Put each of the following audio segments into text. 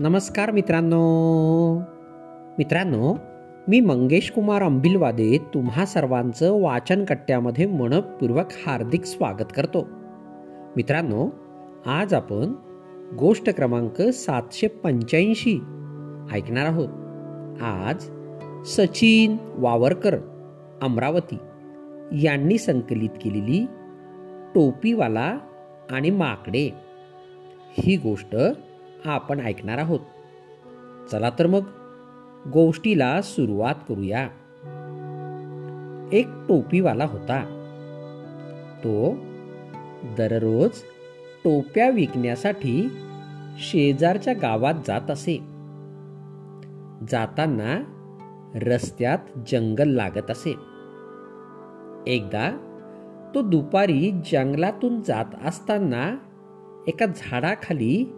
नमस्कार मित्रांनो. मित्रांनो मी मंगेश कुमार अंबिलवादे तुम्हा सर्वांचं वाचन कट्ट्यामध्ये मनपूर्वक हार्दिक स्वागत करतो. मित्रांनो आज आपण गोष्ट क्रमांक सातशे पंच्याऐंशी ऐकणार आहोत. आज सचिन वावरकर अमरावती यांनी संकलित केलेली टोपीवाला आणि माकडे. ही गोष्ट हा आपण ऐकणार आहोत. चला तर मग गोष्टीला सुरुवात करूया. एक टोपीवाला होता. तो दररोज टोप्या विकण्यासाठी शेजारच्या गावात जात असे. जाताना रस्त्यात जंगल लागत असे. एकदा तो दुपारी जंगलातून जात असताना एका झाडाखाली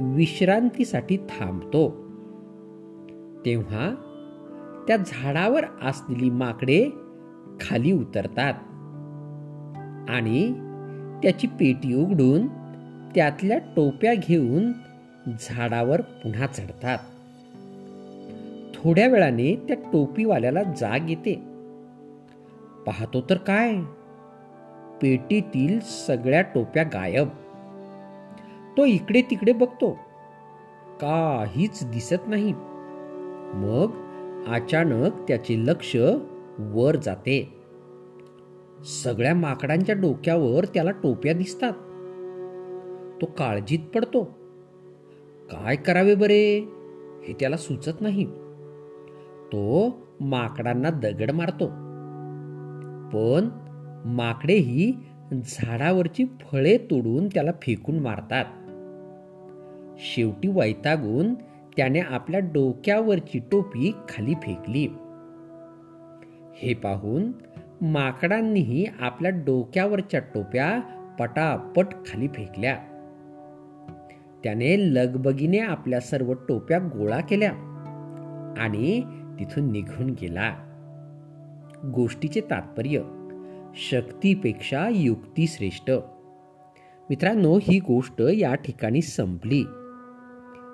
विश्रांतीसाठी थांबतो. तेव्हा त्या झाडावर असलेली माकडे खाली उतरतात आणि त्याची पेटी उघडून त्यातल्या टोप्या घेऊन झाडावर पुन्हा चढतात. थोड्या वेळाने त्या टोपीवाल्याला जाग येते. पाहतो तर काय? पेटीतील सगळ्या टोप्या गायब. तो इकडे तिकडे बघतो. काहीच दिसत नाही. मग अचानक त्याचे लक्ष वर जाते. सगळ्या माकडांच्या डोक्यावर त्याला टोप्या दिसतात. तो काळजीत पडतो. काय करावे बरे? हे त्याला सुचत नाही. तो माकडांना दगड मारतो. पण माकडेही झाडावरची फळे तोडून त्याला फेकून मारतात. शेवटी वैतागून त्याने आपल्या डोक्यावरची टोपी खाली फेकली. हे पाहून माकडांनीही आपल्या डोक्यावरच्या टोप्या पटापट खाली फेकल्या. त्याने लगबगीने आपल्या सर्व टोप्या गोळा केल्या आणि तिथून निघून गेला. गोष्टीचे तात्पर्य शक्तीपेक्षा युक्ती श्रेष्ठ. मित्रांनो ही गोष्ट या ठिकाणी संपली.